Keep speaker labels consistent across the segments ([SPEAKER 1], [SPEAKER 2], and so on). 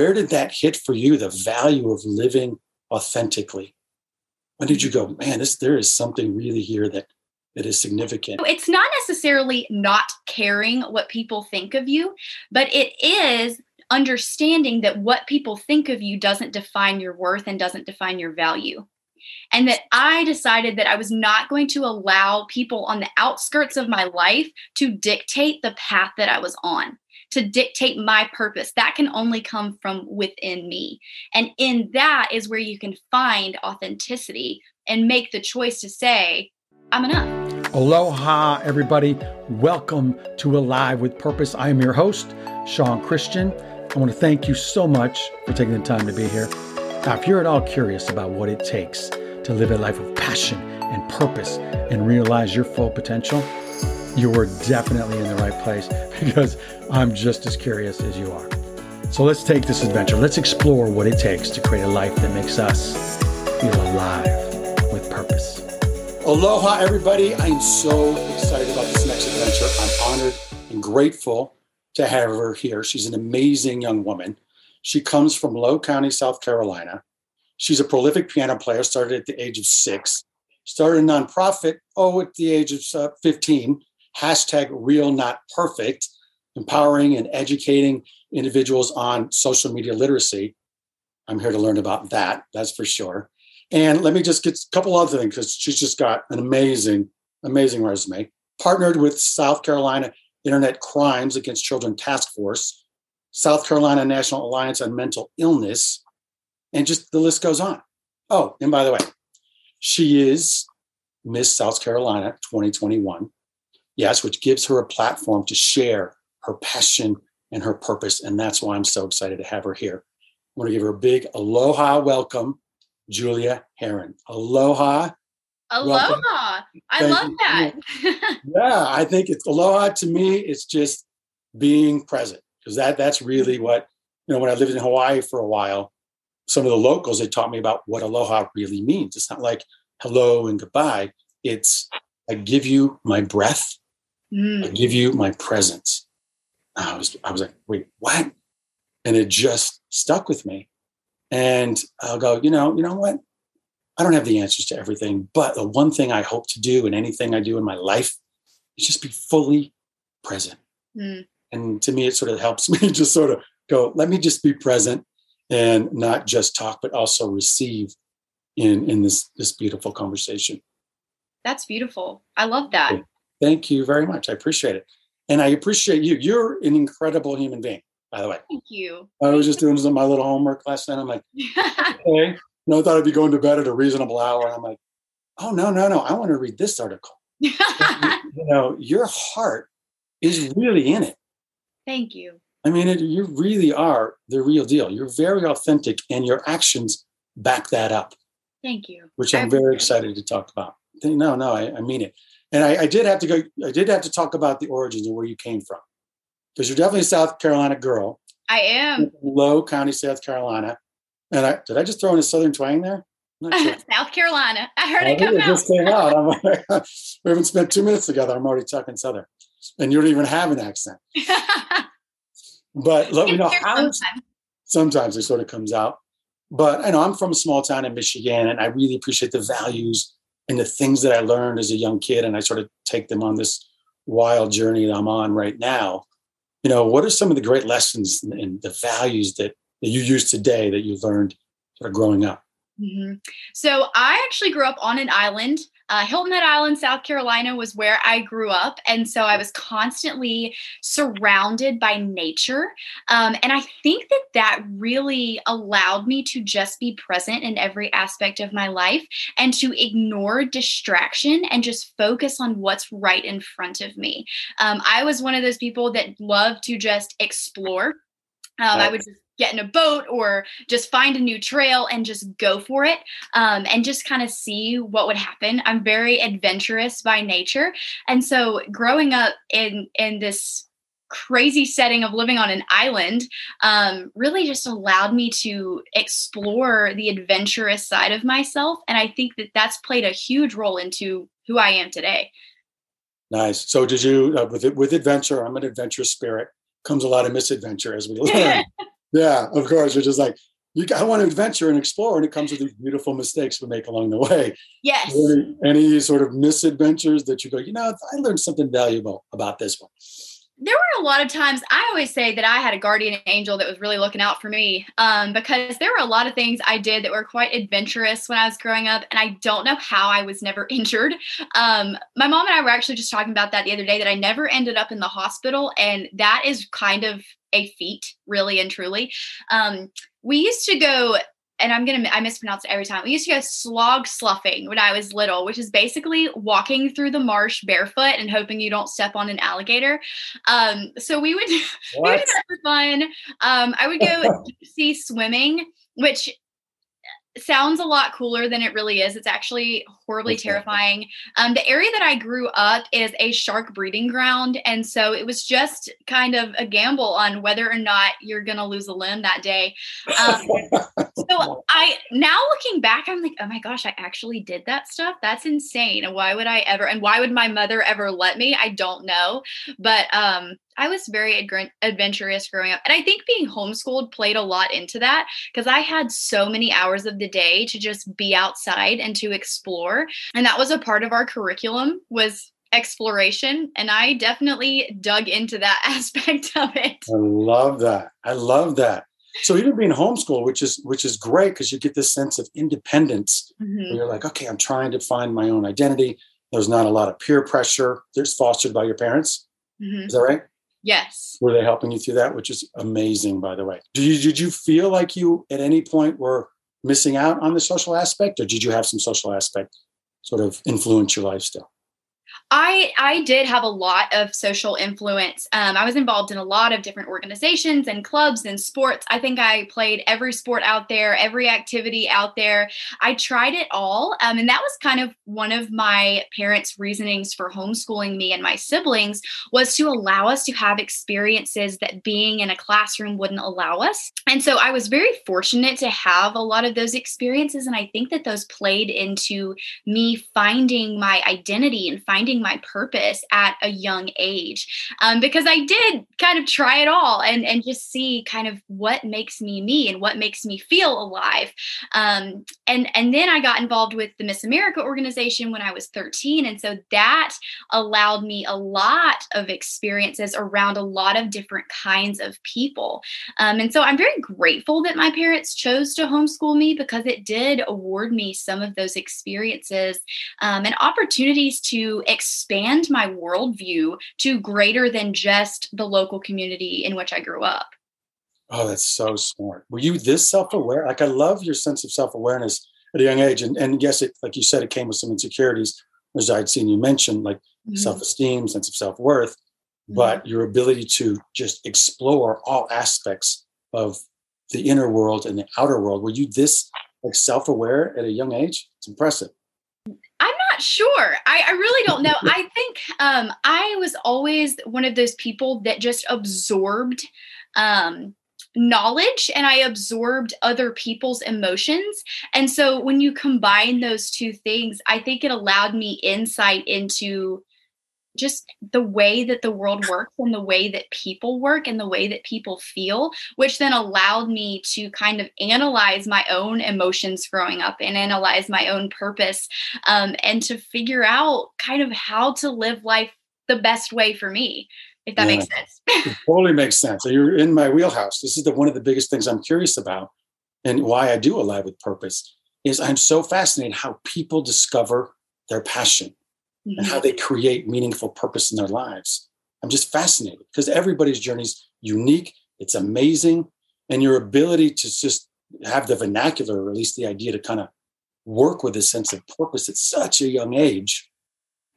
[SPEAKER 1] where did that hit for you? The value of living authentically. When did you go, man? This there is something really here that that is significant.
[SPEAKER 2] It's not necessarily not caring what people think of you, but it is understanding that what people think of you doesn't define your worth and doesn't define your value. And that I decided that I was not going to allow people on the outskirts of my life to dictate the path that I was on, to dictate my purpose. That can only come from within me. And in that is where you can find authenticity and make the choice to say, I'm enough.
[SPEAKER 3] Aloha, everybody. Welcome to Alive with Purpose. I am your host, Sean Christian. I want to thank you so much for taking the time to be here. Now, if you're at all curious about what it takes to live a life of passion and purpose and realize your full potential, you are definitely in the right place because I'm just as curious as you are. So let's take this adventure. Let's explore what it takes to create a life that makes us feel alive with purpose.
[SPEAKER 1] Aloha, everybody. I am so excited about this next adventure. I'm honored and grateful to have her here. She's an amazing young woman. She comes from Low County, South Carolina. She's a prolific piano player, started at the age of six, started a nonprofit, oh, at the age of uh, 15, hashtag real not perfect, empowering and educating individuals on social media literacy. I'm here to learn about that, that's for sure. And let me just get a couple other things because she's just got an amazing, amazing resume. Partnered with South Carolina Internet Crimes Against Children Task Force, South Carolina National Alliance on Mental Illness, and just the list goes on. Oh, and by the way, she is Miss South Carolina 2021. Yes, which gives her a platform to share her passion and her purpose. And that's why I'm so excited to have her here. I want to give her a big aloha welcome, Julia Herin. Aloha.
[SPEAKER 2] Aloha. Welcome. I Thank love you. that.
[SPEAKER 1] yeah, I think it's aloha to me. It's just being present because that that's really what you know. When I lived in Hawaii for a while, some of the locals they taught me about what aloha really means. It's not like hello and goodbye. It's I give you my breath. Mm. I give you my presence. I was I was like, wait, what? And it just stuck with me. And I'll go, you know, you know what? I don't have the answers to everything, but the one thing I hope to do in anything I do in my life is just be fully present. Mm. And to me, it sort of helps me just sort of go, let me just be present and not just talk, but also receive in in this this beautiful conversation.
[SPEAKER 2] That's beautiful. I love that.
[SPEAKER 1] Thank you very much. I appreciate it. And I appreciate you. You're an incredible human being, by the way.
[SPEAKER 2] Thank you.
[SPEAKER 1] I was just doing some my little homework last night. I'm like, okay, no, I thought I'd be going to bed at a reasonable hour. And I'm like, oh, no, no, no. I want to read this article. you, you know, your heart is really in it.
[SPEAKER 2] Thank you.
[SPEAKER 1] I mean, it, you really are the real deal. You're very authentic, and your actions back that up.
[SPEAKER 2] Thank you.
[SPEAKER 1] Which I'm very excited to talk about. No, no, I, I mean it. And I, I, did have to go. I did have to talk about the origins of where you came from, because you're definitely a South Carolina girl.
[SPEAKER 2] I am.
[SPEAKER 1] Low County, South Carolina. And I did I just throw in a southern twang there?
[SPEAKER 2] Sure. South Carolina. I heard I it come it out.
[SPEAKER 1] just came out. Like, we haven't spent two minutes together. I'm already talking southern, and you don't even have an accent. but let me know how. Sometimes. sometimes it sort of comes out. But I know I'm from a small town in Michigan, and I really appreciate the values and the things that I learned as a young kid, and I sort of take them on this wild journey that I'm on right now. You know, what are some of the great lessons and the values that that you use today that you learned sort of growing up?
[SPEAKER 2] Mm-hmm. So I actually grew up on an island. Uh, Hilton Head Island, South Carolina was where I grew up. And so I was constantly surrounded by nature. Um, and I think that that really allowed me to just be present in every aspect of my life and to ignore distraction and just focus on what's right in front of me. Um, I was one of those people that loved to just explore. Um, I would just get in a boat or just find a new trail and just go for it um, and just kind of see what would happen. I'm very adventurous by nature. And so growing up in in this crazy setting of living on an island um, really just allowed me to explore the adventurous side of myself and i think that that's played a huge role into who i am today
[SPEAKER 1] nice so did you uh, with with adventure i'm an adventurous spirit comes a lot of misadventure as we learn Yeah, of course. Which is like, you I want to adventure and explore, and it comes with these beautiful mistakes we make along the way.
[SPEAKER 2] Yes.
[SPEAKER 1] Any, any sort of misadventures that you go, you know, I learned something valuable about this one
[SPEAKER 2] there were a lot of times I always say that I had a guardian angel that was really looking out for me um, because there were a lot of things I did that were quite adventurous when I was growing up, and I don't know how I was never injured. Um, my mom and I were actually just talking about that the other day that I never ended up in the hospital, and that is kind of a feat, really and truly. Um, we used to go and I'm gonna I mispronounce it every time. We used to go slog sloughing when I was little, which is basically walking through the marsh barefoot and hoping you don't step on an alligator. Um, so we would, we would do that for fun. Um, I would go sea swimming, which sounds a lot cooler than it really is. It's actually horribly terrifying. Um, the area that I grew up is a shark breeding ground. And so it was just kind of a gamble on whether or not you're going to lose a limb that day. Um, so I, now looking back, I'm like, oh my gosh, I actually did that stuff. That's insane. And why would I ever, and why would my mother ever let me? I don't know. But um, I was very adventurous growing up. And I think being homeschooled played a lot into that because I had so many hours of the day to just be outside and to explore. And that was a part of our curriculum was exploration and I definitely dug into that aspect of it.
[SPEAKER 1] I love that. I love that. So even being homeschooled, which is which is great because you get this sense of independence. Mm-hmm. you're like, okay, I'm trying to find my own identity. There's not a lot of peer pressure. There's fostered by your parents. Mm-hmm. Is that right?
[SPEAKER 2] Yes.
[SPEAKER 1] Were they helping you through that, which is amazing, by the way? Did you, did you feel like you at any point were missing out on the social aspect, or did you have some social aspect sort of influence your life still?
[SPEAKER 2] I I did have a lot of social influence. Um, I was involved in a lot of different organizations and clubs and sports. I think I played every sport out there, every activity out there. I tried it all, um, and that was kind of one of my parents' reasonings for homeschooling me and my siblings was to allow us to have experiences that being in a classroom wouldn't allow us. And so I was very fortunate to have a lot of those experiences, and I think that those played into me finding my identity and finding finding my purpose at a young age um, because I did kind of try it all and, and just see kind of what makes me me and what makes me feel alive. Um, and, and then I got involved with the Miss America organization when I was 13. And so that allowed me a lot of experiences around a lot of different kinds of people. Um, and so I'm very grateful that my parents chose to homeschool me because it did award me some of those experiences um, and opportunities to expand my worldview to greater than just the local community in which I grew up.
[SPEAKER 1] Oh, that's so smart. Were you this self aware? Like, I love your sense of self awareness at a young age. And, and yes, it, like you said, it came with some insecurities, as I'd seen you mention, like mm-hmm. self esteem, sense of self worth, mm-hmm. but your ability to just explore all aspects of the inner world and the outer world. Were you this like self aware at a young age? It's impressive
[SPEAKER 2] sure. I, I really don't know. I think um, I was always one of those people that just absorbed um, knowledge and I absorbed other people's emotions. And so when you combine those two things, I think it allowed me insight into just the way that the world works and the way that people work and the way that people feel, which then allowed me to kind of analyze my own emotions growing up and analyze my own purpose um, and to figure out kind of how to live life the best way for me. If that yeah, makes sense.
[SPEAKER 1] it totally makes sense. So you're in my wheelhouse. This is the one of the biggest things I'm curious about and why I do Alive with Purpose is I'm so fascinated how people discover their passion mm-hmm. and how they create meaningful purpose in their lives. I'm just fascinated because everybody's journey is unique. It's amazing. And your ability to just have the vernacular, or at least the idea to kind of work with a sense of purpose at such a young age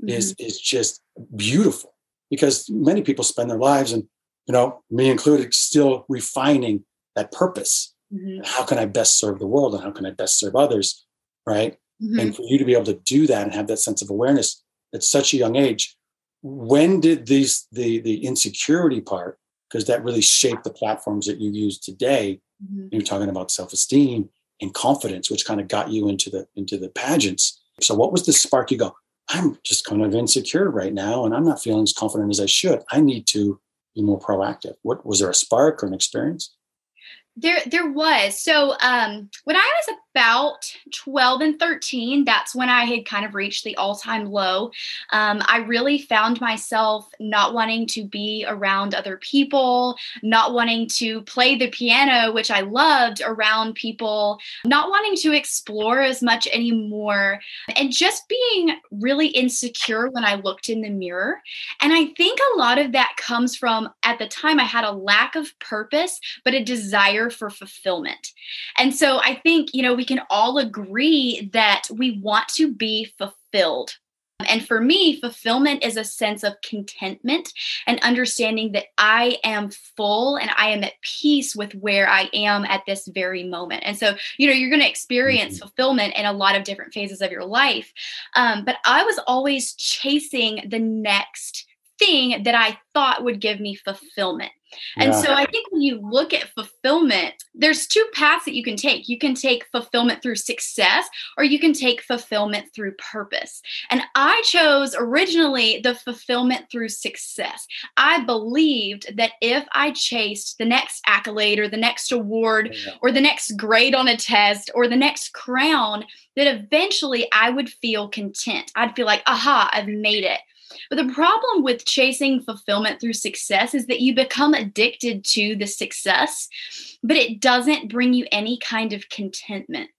[SPEAKER 1] mm-hmm. is, is just beautiful because many people spend their lives and, you know, me included, still refining that purpose. Mm-hmm. How can I best serve the world and how can I best serve others? Right. Mm-hmm. And for you to be able to do that and have that sense of awareness at such a young age when did these the the insecurity part because that really shaped the platforms that you use today mm-hmm. you're talking about self-esteem and confidence which kind of got you into the into the pageants. So what was the spark? You go i'm just kind of insecure right now and i'm not feeling as confident as i should. I need to be more proactive. What was there a spark or an experience?
[SPEAKER 2] There, there was. So, um, when I was about 12 and 13, that's when I had kind of reached the all time low. Um, I really found myself not wanting to be around other people, not wanting to play the piano, which I loved, around people, not wanting to explore as much anymore, and just being really insecure when I looked in the mirror. And I think a lot of that comes from at the time I had a lack of purpose, but a desire for fulfillment. And so I think, you know, we can all agree that we want to be fulfilled. And for me, fulfillment is a sense of contentment and understanding that I am full and I am at peace with where I am at this very moment. And so, you know, you're going to experience mm-hmm. fulfillment in a lot of different phases of your life. Um, but I was always chasing the next thing that I thought would give me fulfillment. And yeah. so I think when you look at fulfillment, there's two paths that you can take. You can take fulfillment through success or you can take fulfillment through purpose. And I chose originally the fulfillment through success. I believed that if I chased the next accolade or the next award yeah. or the next grade on a test or the next crown, that eventually I would feel content. I'd feel like, aha, I've made it. But the problem with chasing fulfillment through success is that you become addicted to the success, but it doesn't bring you any kind of contentment.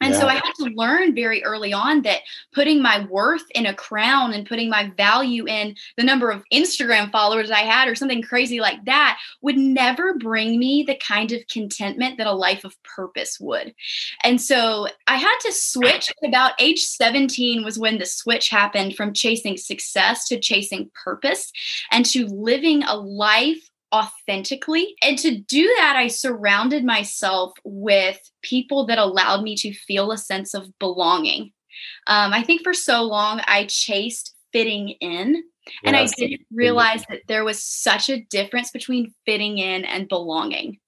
[SPEAKER 2] And yeah. so I had to learn very early on that putting my worth in a crown and putting my value in the number of Instagram followers I had or something crazy like that would never bring me the kind of contentment that a life of purpose would. And so I had to switch about age 17 was when the switch happened from chasing success to chasing purpose and to living a life authentically. And to do that, I surrounded myself with people that allowed me to feel a sense of belonging. Um, I think for so long I chased fitting in. And I didn't realize that there was such a difference between fitting in and belonging.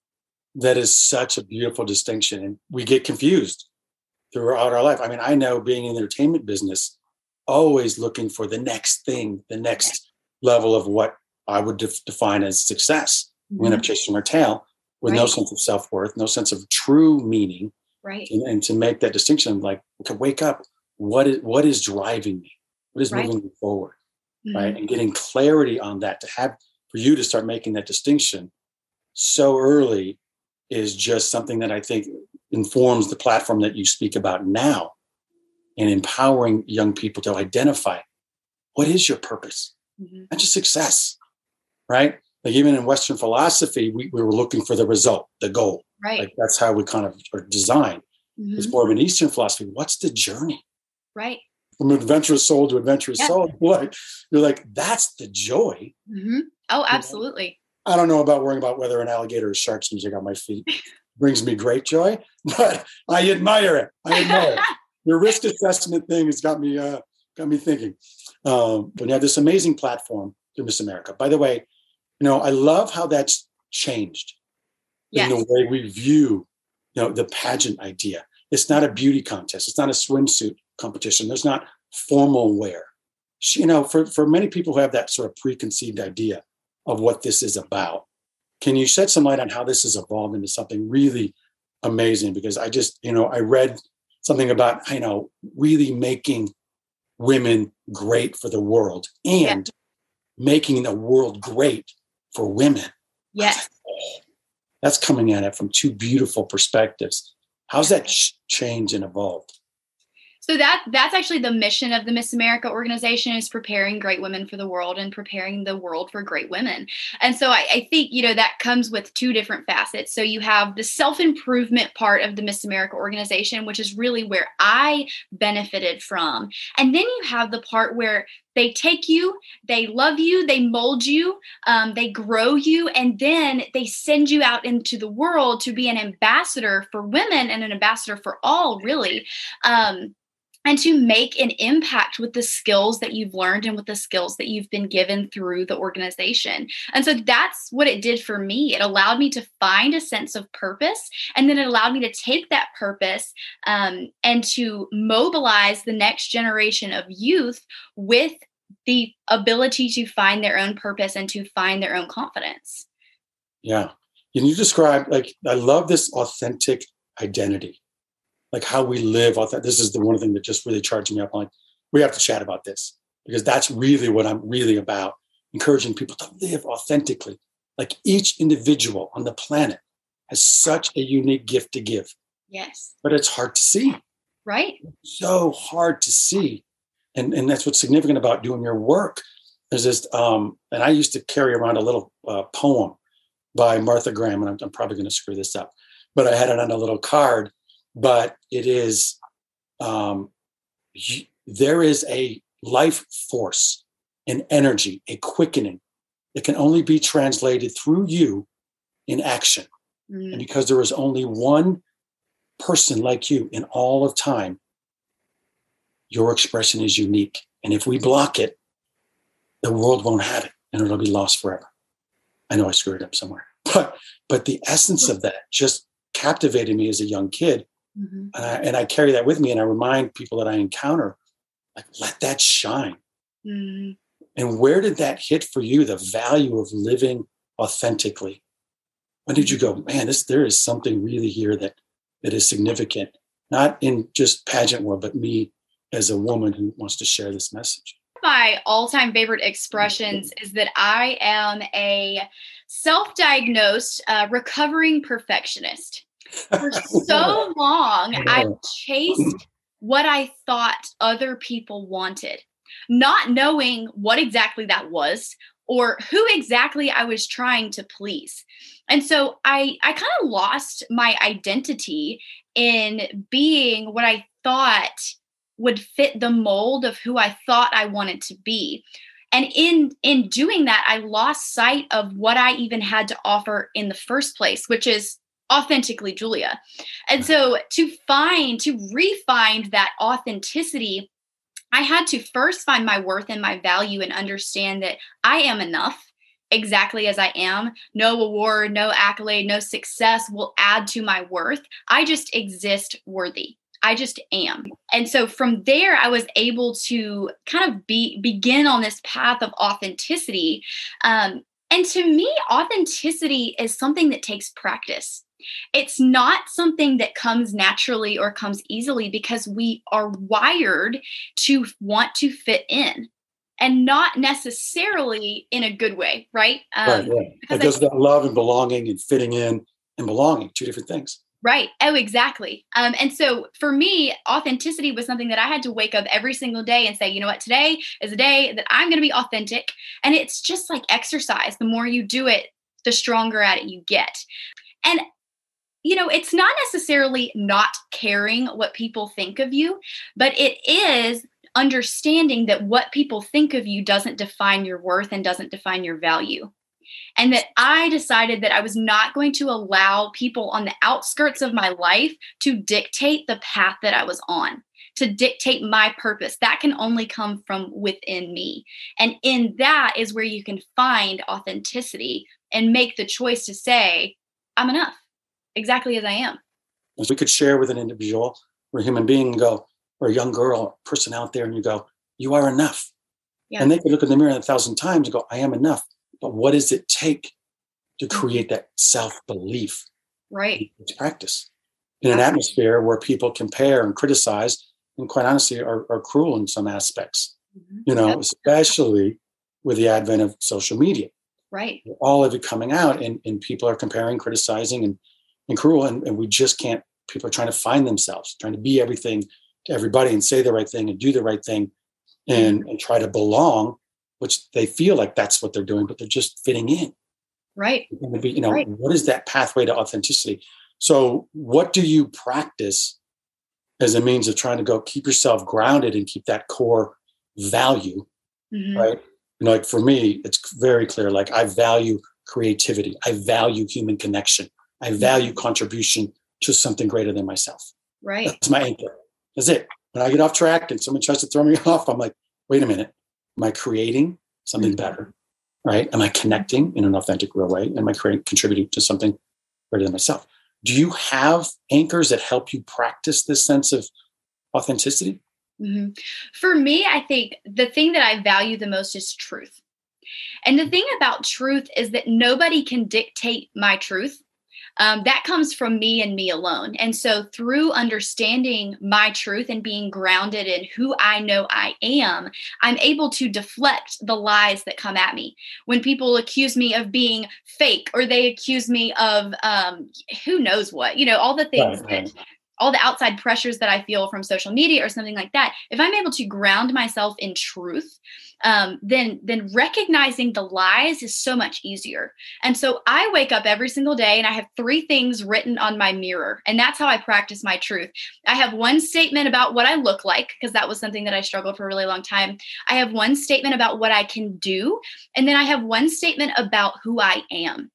[SPEAKER 1] That is such a beautiful distinction. And we get confused throughout our life. I mean, I know being in the entertainment business, always looking for the next thing, the next level of what I would def- define as success. Mm-hmm. We end up chasing our tail with right. no sense of self worth, no sense of true meaning.
[SPEAKER 2] Right.
[SPEAKER 1] And, and, to make that distinction, like, okay, wake up. What is what is driving me? What is right. moving me forward? Mm-hmm. Right. And getting clarity on that to have for you to start making that distinction so early is just something that I think informs the platform that you speak about now and empowering young people to identify what is your purpose, mm-hmm. not just success, right? Like even in Western philosophy, we, we were looking for the result, the goal.
[SPEAKER 2] Right.
[SPEAKER 1] Like that's how we kind of are designed. Mm-hmm. It's more of an Eastern philosophy. What's the journey?
[SPEAKER 2] Right.
[SPEAKER 1] From adventurous soul to adventurous yeah. soul, like you're like, that's the joy.
[SPEAKER 2] Mm-hmm. Oh, absolutely.
[SPEAKER 1] I don't know about worrying about whether an alligator or shark's music on my feet brings me great joy, but I admire it. I admire it. Your risk assessment thing has got me uh, got me thinking. Um, when you have this amazing platform through Miss America. By the way, you know, I love how that's changed yes. in the way we view, you know, the pageant idea. It's not a beauty contest. It's not a swimsuit competition. There's not formal wear. You know, for, for many people who have that sort of preconceived idea of what this is about, can you shed some light on how this has evolved into something really amazing? Because I just, you know, I read something about, you know, really making women great for the world and yeah. making the world great for women.
[SPEAKER 2] Yes.
[SPEAKER 1] That's coming at it from two beautiful perspectives. How's that changed and evolved?
[SPEAKER 2] So that that's actually the mission of the Miss America organization is preparing great women for the world and preparing the world for great women. And so I, I think you know that comes with two different facets. So you have the self improvement part of the Miss America organization, which is really where I benefited from, and then you have the part where they take you, they love you, they mold you, um, they grow you, and then they send you out into the world to be an ambassador for women and an ambassador for all, really. Um, and to make an impact with the skills that you've learned and with the skills that you've been given through the organization. And so that's what it did for me. It allowed me to find a sense of purpose, and then it allowed me to take that purpose um, and to mobilize the next generation of youth with the ability to find their own purpose and to find their own confidence.
[SPEAKER 1] Yeah. Can you describe like I love this authentic identity, like how we live. This is the one thing that just really charged me up. I'm like, we have to chat about this because that's really what I'm really about, encouraging people to live authentically. Like each individual on the planet has such a unique gift to give.
[SPEAKER 2] Yes.
[SPEAKER 1] But it's hard to see.
[SPEAKER 2] Right.
[SPEAKER 1] So hard to see. And, and that's what's significant about doing your work. There's this, um, and I used to carry around a little uh, poem by Martha Graham, and I'm, I'm probably going to screw this up, but I had it on a little card. But it is, um, there is a life force, an energy, a quickening that can only be translated through you in action. Mm. And because there is only one person like you in all of time, your expression is unique. And if we block it, the world won't have it and it'll be lost forever. I know I screwed up somewhere, but but the essence of that just captivated me as a young kid, mm-hmm. and, I, and, I, carry that with me. And I remind people that I encounter, like, let that shine. Mm-hmm. And where did that hit for you? The value of living authentically. When did you go, man? This there is something really here that that is significant, not in just pageant world, but me as a woman who wants to share this message
[SPEAKER 2] my all-time favorite expressions is that I am a self-diagnosed uh, recovering perfectionist. For so long, I chased what I thought other people wanted, not knowing what exactly that was or who exactly I was trying to please. And so I I kind of lost my identity in being what I thought would fit the mold of who I thought I wanted to be. And in in doing that, I lost sight of what I even had to offer in the first place, which is authentically Julia. And so to find, to refine that authenticity, I had to first find my worth and my value and understand that I am enough exactly as I am. No award, no accolade, no success will add to my worth. I just exist worthy. I just am. And so from there, I was able to kind of be begin on this path of authenticity. Um, and to me, authenticity is something that takes practice. It's not something that comes naturally or comes easily because we are wired to want to fit in and not necessarily in a good way, right?
[SPEAKER 1] Um, right, yeah. It goes about love and belonging and fitting in and belonging, two different things.
[SPEAKER 2] Right. Oh, exactly. Um, and so for me, authenticity was something that I had to wake up every single day and say, you know what, today is a day that I'm going to be authentic. And it's just like exercise. The more you do it, the stronger at it you get. And you know, it's not necessarily not caring what people think of you, but it is understanding that what people think of you doesn't define your worth and doesn't define your value and that I decided that I was not going to allow people on the outskirts of my life to dictate the path that I was on, to dictate my purpose. That can only come from within me. And in that is where you can find authenticity and make the choice to say, I'm enough, exactly as I am.
[SPEAKER 1] If we could share with an individual or a human being and go, or a young girl, or person out there, and you go, You are enough. Yeah. And they could look in the mirror a thousand times and go, I am enough. But what does it take to mm-hmm. create that self belief?
[SPEAKER 2] Right.
[SPEAKER 1] It's practice in an atmosphere where people compare and criticize and quite honestly are, are cruel in some aspects, mm-hmm. you know, yep. especially with the advent of social media.
[SPEAKER 2] Right.
[SPEAKER 1] All of it coming out and, and people are comparing, criticizing and, and cruel. And, and we just can't, people are trying to find themselves, trying to be everything to everybody and say the right thing and do the right thing and, mm-hmm. and try to belong which they feel like that's what they're doing, but they're just fitting in.
[SPEAKER 2] Right.
[SPEAKER 1] You know, right. what is that pathway to authenticity? So, what do you practice as a means of trying to go keep yourself grounded and keep that core value? Mm-hmm. Right. You know, like for me, it's very clear. Like I value creativity. I value human connection. I value mm-hmm. contribution to something greater than myself.
[SPEAKER 2] Right.
[SPEAKER 1] That's my anchor. That's it. When I get off track and someone tries to throw me off, I'm like, wait a minute. Am I creating something mm-hmm. better? Right? Am I connecting in an authentic, real way? Am I creating, contributing to something greater than myself? Do you have anchors that help you practice this sense of authenticity?
[SPEAKER 2] Mm-hmm. For me, I think the thing that I value the most is truth. And the thing about truth is that nobody can dictate my truth. Um, that comes from me and me alone. And so, through understanding my truth and being grounded in who I know I am, I'm able to deflect the lies that come at me. When people accuse me of being fake or they accuse me of um, who knows what, you know, all the things right, that all the outside pressures that I feel from social media or something like that, if I'm able to ground myself in truth, um, then then recognizing the lies is so much easier. And so I wake up every single day and I have three things written on my mirror, and that's how I practice my truth. I have one statement about what I look like because that was something that I struggled for a really long time. I have one statement about what I can do, and then I have one statement about who I am.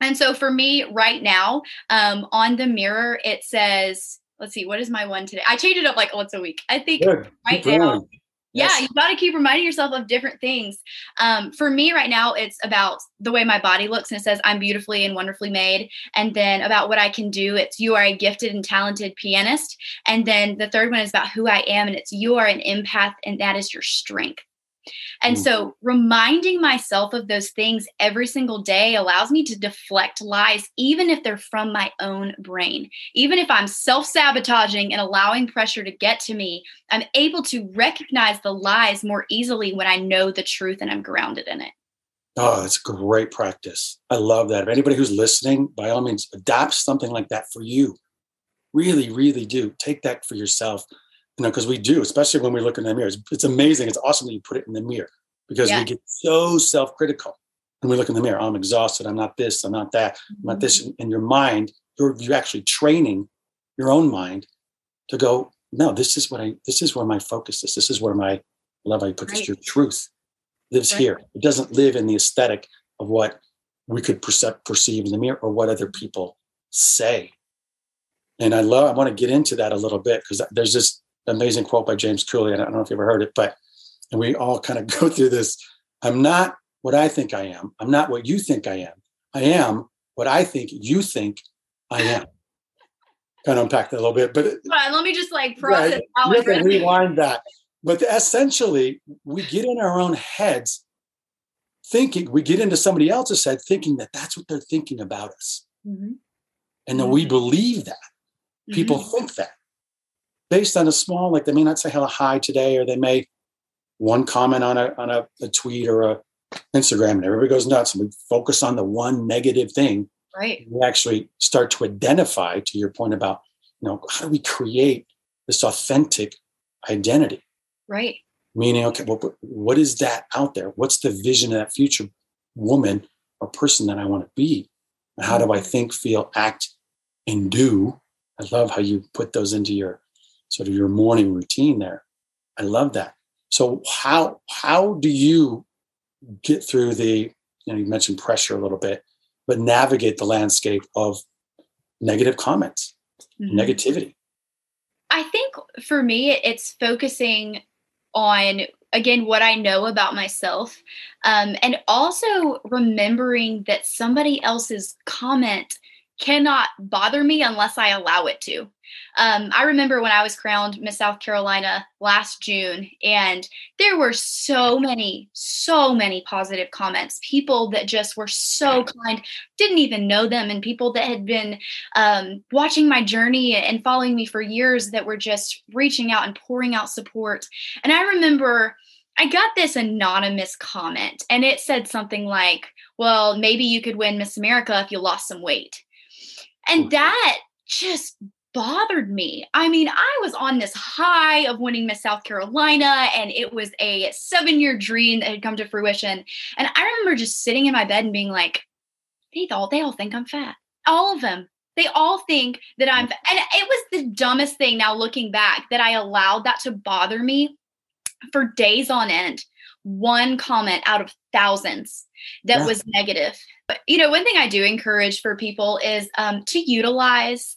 [SPEAKER 2] And so for me right now, um, on the mirror, it says, let's see, what is my one today? I change it up like once a week. I think Good. right Keep now. Yes. Yeah, you got to keep reminding yourself of different things. Um, for me, right now, it's about the way my body looks, and it says I'm beautifully and wonderfully made. And then about what I can do, it's you are a gifted and talented pianist. And then the third one is about who I am, and it's you are an empath, and that is your strength. And mm. so reminding myself of those things every single day allows me to deflect lies, even if they're from my own brain. Even if I'm self sabotaging and allowing pressure to get to me, I'm able to recognize the lies more easily when I know the truth and I'm grounded in it.
[SPEAKER 1] Oh, that's great practice. I love that. If anybody who's listening, by all means, adopt something like that for you. Really, really do. Take that for yourself you know, because we do, especially when we look in the mirror. It's, it's, amazing. It's awesome that you put it in the mirror because yeah. we get so self-critical when we look in the mirror. I'm exhausted. I'm not this. I'm not that. I'm not this. Mm-hmm. In your mind, you're you're actually training your own mind to go. No, this is what I. This is where my focus is. This is where my love. I put right. this. Your truth lives right. here. It doesn't live in the aesthetic of what we could perceive, perceive in the mirror or what other people say. And I love. I want to get into that a little bit because there's this amazing quote by James Cooley. and I don't know if you ever heard it, but and we all kind of go through this. I'm not what I think I am. I'm not what you think I am. I am what I think you think I am. kind of unpack that a little bit, but
[SPEAKER 2] let me just like process.
[SPEAKER 1] Right, you can rewind that. But essentially, we get in our own heads thinking, we get into somebody else's head thinking that that's what they're thinking about us. Mm-hmm. And then mm-hmm. we believe that. People mm-hmm. think that based on a small, like they may not say hello hi today, or they may one comment on a on a, a tweet or a Instagram, and everybody goes nuts. And we focus on the one negative thing.
[SPEAKER 2] Right.
[SPEAKER 1] We actually start to identify, to your point about, you know, how do we create this authentic identity?
[SPEAKER 2] Right.
[SPEAKER 1] Meaning, okay, well, what is that out there? What's the vision of that future woman or person that I want to be? And how do I mm-hmm. think, feel, act, and do? I love how you put those into your sort of your morning routine there. I love that. So how how do you get through the you know you mentioned pressure a little bit, but navigate the landscape of negative comments, mm-hmm. negativity?
[SPEAKER 2] I think for me, it's focusing on again what I know about myself, um, and also remembering that somebody else's comment cannot bother me unless I allow it to. Um, I remember when I was crowned Miss South Carolina last June, and there were so many, so many positive comments. People that just were so kind, didn't even know them, and people that had been um, watching my journey and following me for years that were just reaching out and pouring out support. And I remember. I got this anonymous comment and it said something like, Well, maybe you could win Miss America if you lost some weight. And that just bothered me. I mean, I was on this high of winning Miss South Carolina, and it was a seven year dream that had come to fruition. And I remember just sitting in my bed and being like, they all they all think I'm fat. All of them. They all think that I'm fat. and it was the dumbest thing now looking back that I allowed that to bother me for days on end. One comment out of thousands that yeah. was negative. But, you know, one thing I do encourage for people is um, to utilize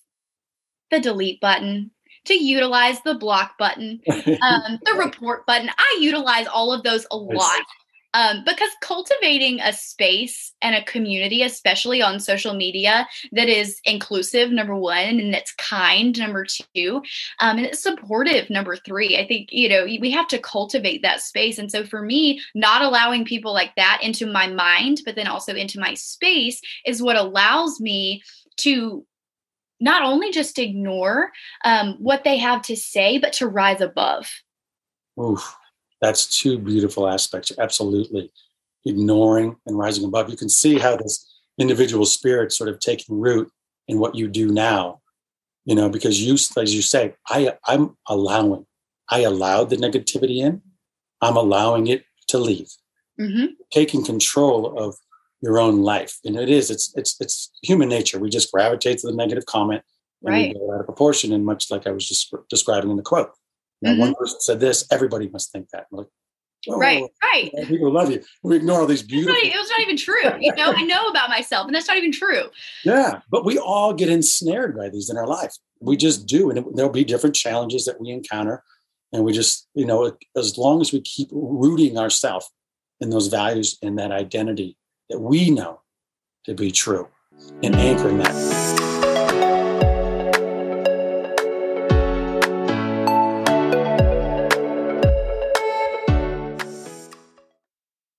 [SPEAKER 2] the delete button, to utilize the block button, um, the report button. I utilize all of those a lot. Um, because cultivating a space and a community, especially on social media, that is inclusive, number one, and that's kind, number two, um, and it's supportive, number three. I think, you know, we have to cultivate that space. And so for me, not allowing people like that into my mind, but then also into my space is what allows me to not only just ignore um, what they have to say, but to rise above.
[SPEAKER 1] Oof, that's two beautiful aspects. Absolutely. Ignoring and rising above. You can see how this individual spirit sort of taking root in what you do now, you know, because you, as you say, I, I'm allowing, I allowed the negativity in, I'm allowing it to leave. Mm-hmm. Taking control of your own life. And it is, it's it's it's human nature. We just gravitate to the negative comment and right. we go out of proportion. And much like I was just describing in the quote. Now, mm-hmm. one person said this, everybody must think that. like,
[SPEAKER 2] oh, right, right.
[SPEAKER 1] People love you. We ignore all these beautiful.
[SPEAKER 2] It was not even true. You know, I know about myself, and that's not even true.
[SPEAKER 1] Yeah, but we all get ensnared by these in our life. We just do, and there'll be different challenges that we encounter, and we just, you know, as long as we keep rooting ourselves in those values and that identity that we know to be true and anchoring that